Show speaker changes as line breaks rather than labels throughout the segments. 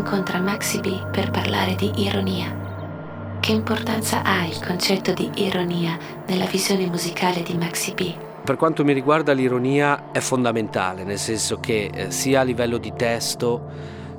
incontra Maxi B per parlare di ironia. Che importanza ha il concetto di ironia nella visione musicale di Maxi B?
Per quanto mi riguarda l'ironia è fondamentale, nel senso che eh, sia a livello di testo,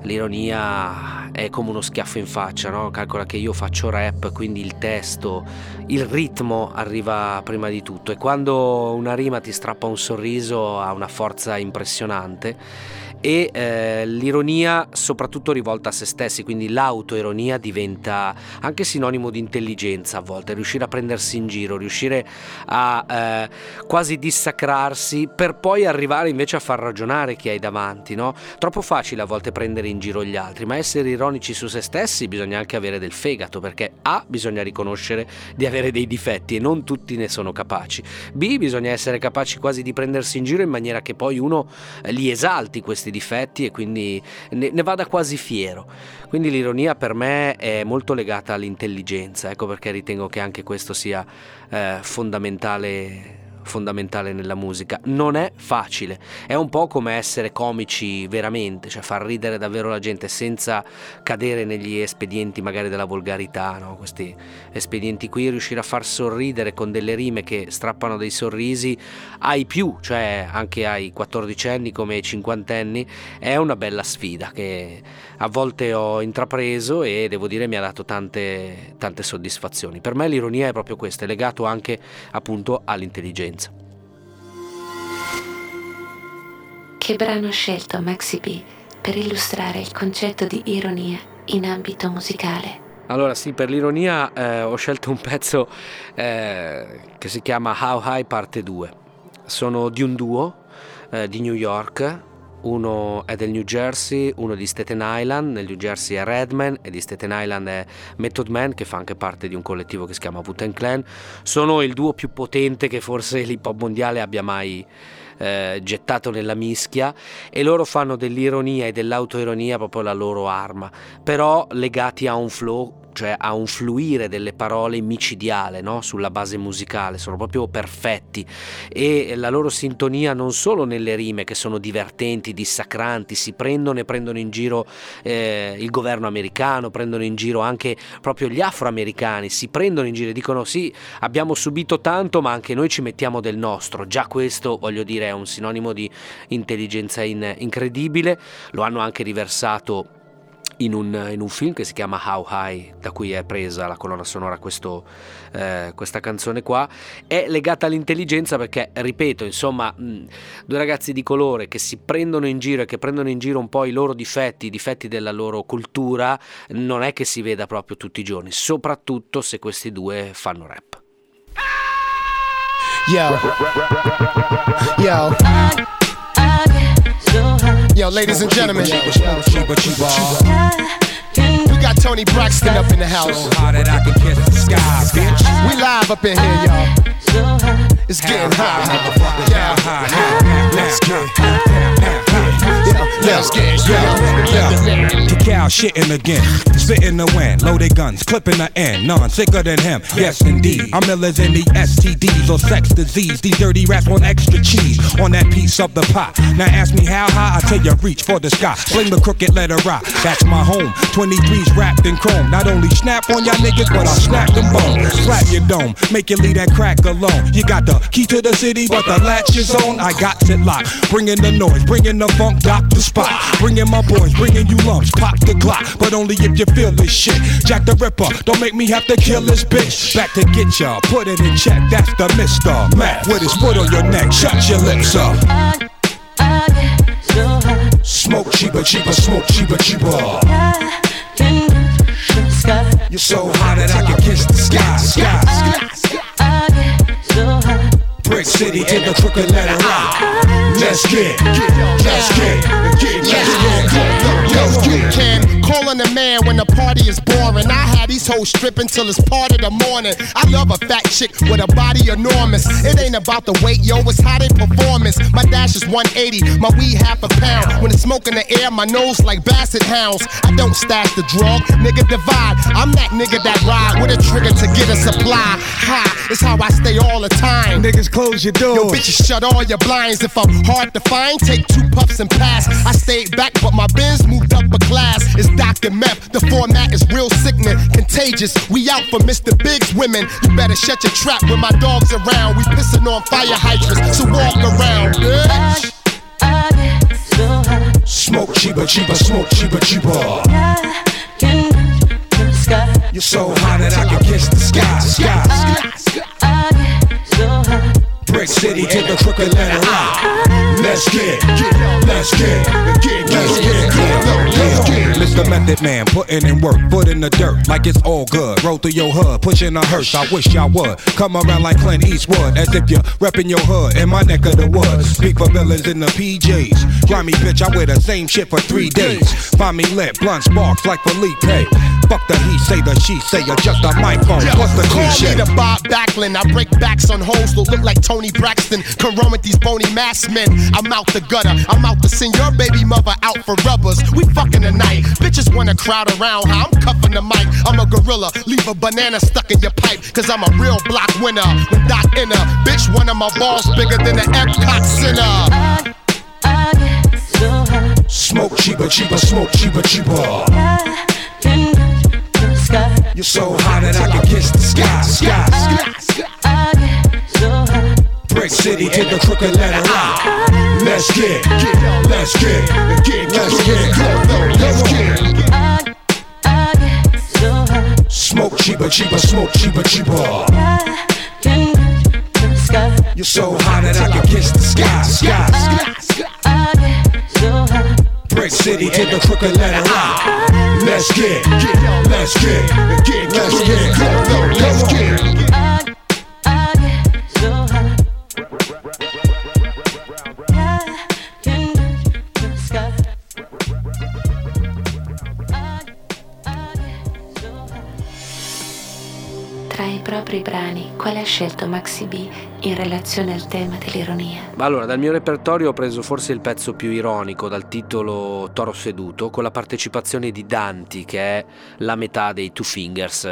l'ironia è come uno schiaffo in faccia, no? Calcola che io faccio rap, quindi il testo, il ritmo arriva prima di tutto e quando una rima ti strappa un sorriso ha una forza impressionante e eh, l'ironia soprattutto rivolta a se stessi, quindi l'autoironia diventa anche sinonimo di intelligenza a volte, riuscire a prendersi in giro, riuscire a eh, quasi dissacrarsi per poi arrivare invece a far ragionare chi hai davanti, no? Troppo facile a volte prendere in giro gli altri, ma essere ironici su se stessi bisogna anche avere del fegato, perché A bisogna riconoscere di avere dei difetti e non tutti ne sono capaci. B bisogna essere capaci quasi di prendersi in giro in maniera che poi uno eh, li esalti questi difetti e quindi ne, ne vada quasi fiero. Quindi l'ironia per me è molto legata all'intelligenza, ecco perché ritengo che anche questo sia eh, fondamentale fondamentale nella musica. Non è facile, è un po' come essere comici veramente, cioè far ridere davvero la gente senza cadere negli espedienti magari della volgarità, no? questi espedienti qui, riuscire a far sorridere con delle rime che strappano dei sorrisi ai più, cioè anche ai 14 anni come ai 50 anni, è una bella sfida che a volte ho intrapreso e devo dire mi ha dato tante, tante soddisfazioni. Per me l'ironia è proprio questa, è legato anche appunto all'intelligenza.
Che brano ha scelto Maxi B per illustrare il concetto di ironia in ambito musicale?
Allora sì, per l'ironia eh, ho scelto un pezzo eh, che si chiama How High Parte 2. Sono di un duo eh, di New York uno è del New Jersey, uno di Staten Island, nel New Jersey è Redman e di Staten Island è Method Man che fa anche parte di un collettivo che si chiama Wu-Tang Clan. Sono il duo più potente che forse l'hip hop mondiale abbia mai eh, gettato nella mischia. E loro fanno dell'ironia e dell'autoironia proprio la loro arma, però legati a un flow cioè a un fluire delle parole micidiale no? sulla base musicale, sono proprio perfetti. E la loro sintonia non solo nelle rime che sono divertenti, dissacranti, si prendono e prendono in giro eh, il governo americano, prendono in giro anche proprio gli afroamericani, si prendono in giro e dicono sì, abbiamo subito tanto ma anche noi ci mettiamo del nostro, già questo voglio dire è un sinonimo di intelligenza in, incredibile, lo hanno anche riversato in un, in un, film che si chiama How High, da cui è presa la colonna sonora questo, eh, questa canzone qua, è legata all'intelligenza perché, ripeto, insomma, mh, due ragazzi di colore che si prendono in giro e che prendono in giro un po' i loro difetti, i difetti della loro cultura, non è che si veda proprio tutti i giorni, soprattutto se questi due fanno rap. Yo.
Yo. Yo, ladies and gentlemen. We got Tony Braxton up in the house. We live up in here, y'all. It's getting hot. Yeah. Let's
get. Let's get. Yeah. Cacao shitting again. Spitting the wind. Loaded guns. Clipping the end. None sicker than him. Yes, indeed. I'm Miller's in the STDs or sex disease. These dirty rats want extra cheese on that piece of the pie. Now ask me how high. I tell you, reach for the sky. Sling the crooked letter rock. That's my home. 23's wrapped in chrome. Not only snap on y'all niggas, but I'll snap them bones. Slap your dome. Make you leave that crack alone. You got the Key to the city, but the latch is on. I got it locked. Bringing the noise, bringing the funk, the spot. Bringing my boys, bringing you lumps, pop the Glock. But only if you feel this shit. Jack the Ripper, don't make me have to kill this bitch. Back to get ya, put it in check. That's the Mister Mac with his foot on your neck. Shut your lips up. Smoke cheaper, cheaper, smoke cheaper, cheaper. You're so hot that I can kiss the sky, sky, sky. City to the crooked letter I. Let's get, let's get, get, let's get, let's
get. Can calling a man when the party is boring. I had these hoes stripping till it's part of the morning. I love a fat chick with a body enormous. It ain't about the weight, yo, it's how they performance. My dash is 180, my weed half a pound. When it's smoke in the air, my nose like basset hounds. I don't stash the drug, nigga divide. I'm that nigga that ride with a trigger to get a supply. High It's how I stay all the time.
Niggas close your doors.
Yo, bitches shut all your blinds. If I'm hard to find, take two puffs and pass. I stayed back, but my bins moved up a class. It's Dr. Meth. The format is real sickening, contagious. We out for Mr. Big's women. You better shut your trap when my dog's around. We pissing on fire hydrants, so walk around, bitch.
Smoke cheaper, cheaper, smoke cheaper, cheaper. You're so hot that I can kiss the sky, sky. Brick City to the crooked letter. Let's get, let's get, let's get, get. Mr. Method Man, putting in work, foot in the dirt, like it's all good. Roll through your hood, pushing a hearse. I wish y'all would come around like Clint Eastwood, as if you're repping your hood in my neck of the woods. Speak for villains in the PJs. Grimy bitch, I wear the same shit for three days. Find me lit, blunt sparks like Felipe. Fuck the he say, the she say, adjust the microphone. What's the cliche?
Call me the Bob Backlund. I break backs on hoes that look like Tony Braxton. Come run with these bony mass men. I'm out the gutter. I'm out to send your baby mother out for rubbers. We fucking tonight. Bitches wanna crowd around how I'm cuffing the mic. I'm a gorilla. Leave a banana stuck in your pipe. Cause I'm a real block winner. With Doc Inner. Bitch, one of my balls bigger than the Epcot Center.
Smoke cheaper, cheaper, smoke cheaper, cheaper. You're so hot that I can kiss the sky, sky. Brick City to the crooked letter rock. Let's get, let's get, let's get, let's get. Smoke cheaper, cheaper, smoke cheaper, cheaper. You're so hot that I can kiss the sky, sky. Brick City to the crooked letter rock. Let's get, let's get, let's get, let's get.
Tra quale ha scelto Maxi B in relazione al tema dell'ironia?
Allora, dal mio repertorio ho preso forse il pezzo più ironico dal titolo Toro seduto, con la partecipazione di Danti, che è la metà dei Two Fingers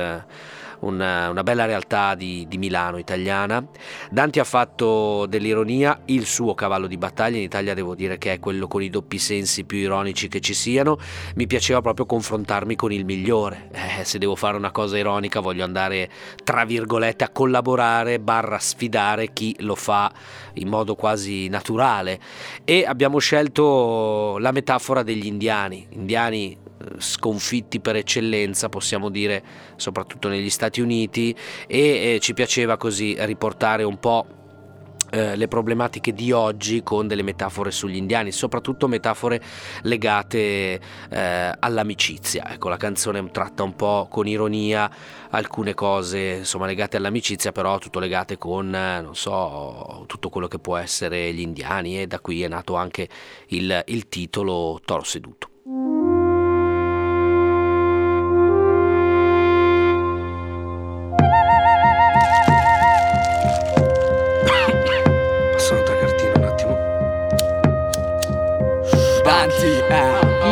una, una bella realtà di, di, Milano italiana. Danti ha fatto dell'ironia il suo cavallo di battaglia, in Italia devo dire che è quello con i doppi sensi più ironici che ci siano, mi piaceva proprio confrontarmi con il migliore, eh, se devo fare una cosa ironica voglio andare tra virgolette a collaborare barra sfidare chi lo fa in modo quasi naturale. E abbiamo scelto la metafora degli indiani, indiani sconfitti per eccellenza, possiamo dire, soprattutto negli Stati Uniti, e eh, ci piaceva così riportare un po' eh, le problematiche di oggi con delle metafore sugli indiani, soprattutto metafore legate eh, all'amicizia. Ecco, la canzone tratta un po' con ironia alcune cose, insomma, legate all'amicizia, però tutto legate con, non so, tutto quello che può essere gli indiani e da qui è nato anche il, il titolo Toro seduto.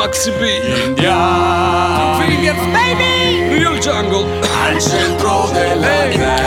Maxi B. Indiani Fingers baby. Real Jungle. Al centro della hey.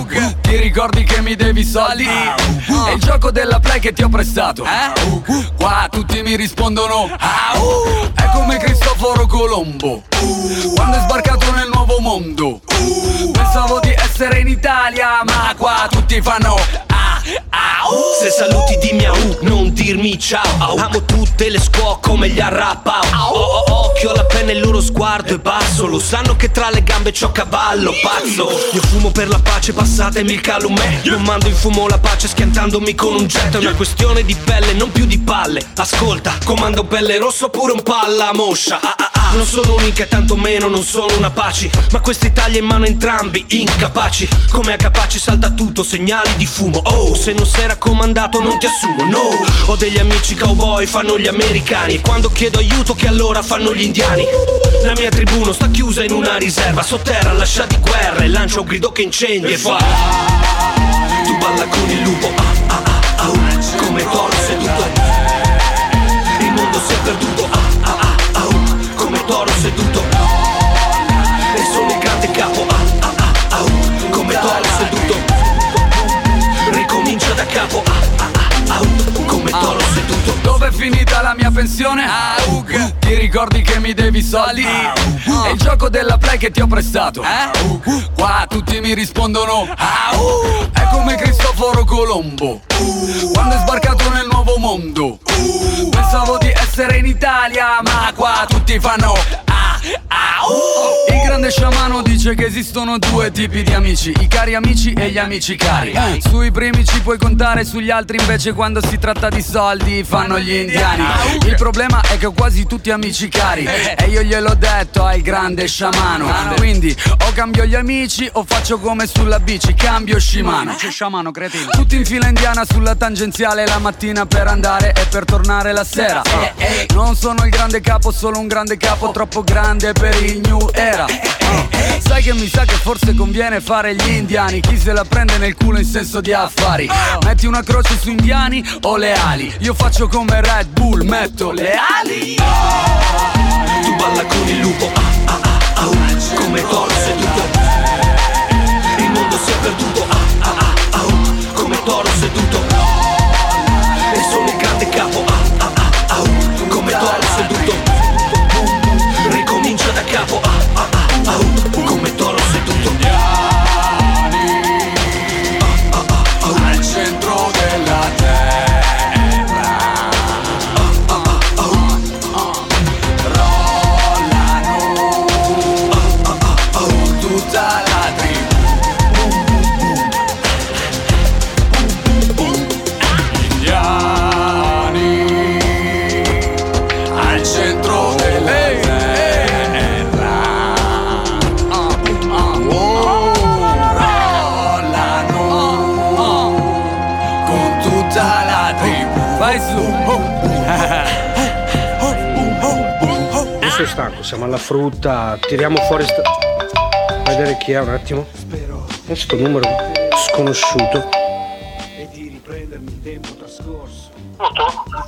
Uh, ti ricordi che mi devi soldi? È il gioco della play che ti ho prestato. Eh? Qua tutti mi rispondono. Ah, È come Cristoforo Colombo. Quando è sbarcato nel nuovo mondo. Pensavo di essere in Italia, ma qua tutti fanno. Ah,
Se saluti dimmi au, non di dirmi ciao. Amo tutte le scuoche come gli arrapa oh, oh, oh, Occhio alla penna e il loro sguardo è basso. Lo sanno che tra le gambe c'ho cavallo pazzo. Io fumo per la pace passatemi il calumet Non mando in fumo la pace schiantandomi con un jet. È una questione di pelle non più di palle. Ascolta comando pelle rosso pure un palla moscia ah, ah. Non sono unica e tanto meno non sono una pace Ma questi tagli in mano entrambi incapaci. Come a capaci salta tutto segnali di fumo. Oh se non sei raccomandato non ti assumo no. Ho degli amici cowboy fanno gli americani. E quando chiedo aiuto che allora fanno gli indiani? La mia tribù non sta chiusa in una riserva. Sotterra lascia di guerra e lancia un grido che incendia e fa Tu balla con il lupo ah ah ah ah Come toro seduto Il mondo si è perduto ah
finita la mia pensione? Ah, uh, ti ricordi che mi devi soldi? È il gioco della play che ti ho prestato. Eh? Qua tutti mi rispondono. Uh, È come Cristoforo Colombo. Quando è sbarcato nel nuovo mondo. Pensavo di essere in Italia Ma qua tutti fanno ah, ah, uh. Il grande sciamano dice che esistono due tipi di amici I cari amici e gli amici cari. Sui primi ci puoi contare Sugli altri invece quando si tratta di soldi Fanno gli indiani. Il problema è che ho quasi tutti amici cari E io gliel'ho detto al grande sciamano. Quindi o cambio gli amici o faccio come sulla bici Cambio scimano C'è sciamano cretino. Tutti in fila indiana sulla tangenziale la mattina per andare e per tornare la sera. Non sono il grande capo, solo un grande capo Troppo grande per il new era. Sai che mi sa che forse conviene fare gli indiani. Chi se la prende nel culo in senso di affari. Metti una croce su indiani o le ali. Io faccio come Red Bull, metto le ali.
Tu balla con il lupo ah ah ah ah. Come toro seduto Il mondo si è perduto ah ah ah ah. Come toro seduto
Vai su
Io sono stanco, siamo alla frutta, tiriamo fuori sta... Vedere chi è un attimo. Questo numero sconosciuto.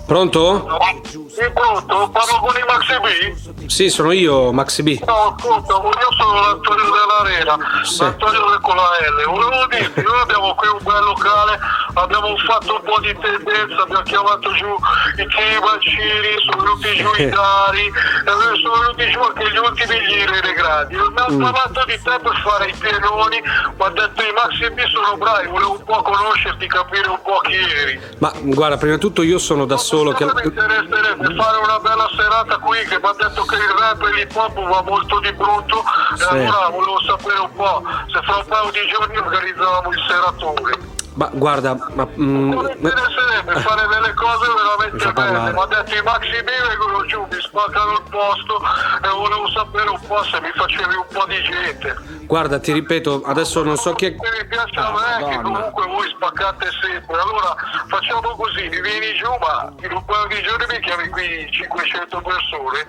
Pronto?
Sì, pronto? Parlo con i Maxi B?
Sì, sono io, Maxi B.
No, ascolta, io sono l'Antonio dell'Arena,
Sì.
l'Antonio con la L. Volevo dirti, noi abbiamo qui un bel locale, abbiamo fatto un po' di tendenza, abbiamo chiamato giù i Chimacini, sono venuti giù i Dari, e sono venuti giù anche gli ultimi giri dei gradi. Mi hanno parlato di te per fare i pienoni, mi ha detto i Maxi B sono bravi, volevo un po' conoscerti, capire un po' chi eri.
Ma guarda, prima di tutto io sono da solo che...
Mi interesserebbe fare una bella serata qui che mi ha detto che il rap e l'hip hop va molto di brutto e allora volevo sapere un po' se fra un paio di giorni organizzavamo il seratore.
Ma guarda, ma... mm,
Mi interesserebbe fare delle cose veramente belle. Mi ha detto i Maxi vengono giù, mi spaccano il posto e volevo sapere un po' se mi facevi un po' di gente.
guarda, ti ripeto, adesso non so chi è...
Mi piace a me che comunque voi spaccate sempre. Allora facciamo così, mi vieni giù, ma in un paio di giorni mi chiami qui 500 persone.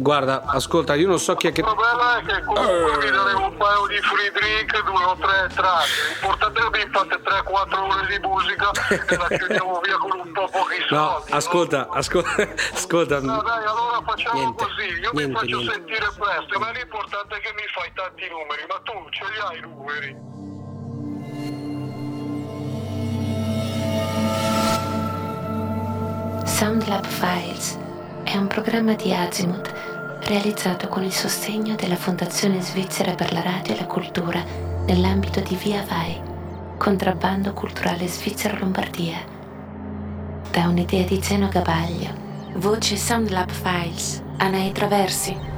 Guarda, ascolta, io non so chi è che...
La bella è che comunque vi daremo un paio di free drink, due o tre entrate. L'importante è che mi fate 3-4 ore di musica e la chiudiamo via con un po' pochi soldi.
No, ascolta, ascolta, ascolta.
No, dai, allora facciamo
Niente,
così, io mi
niente,
faccio
niente.
sentire presto, ma l'importante è che mi fai tanti numeri, ma tu ce li hai i numeri?
Soundlab Files è un programma di Azimuth realizzato con il sostegno della Fondazione Svizzera per la Radio e la Cultura nell'ambito di Via Vai, contrabbando culturale Svizzera Lombardia. un'idea di Zeno Gabaglio. Voce Soundlab Files, Anai Traversi.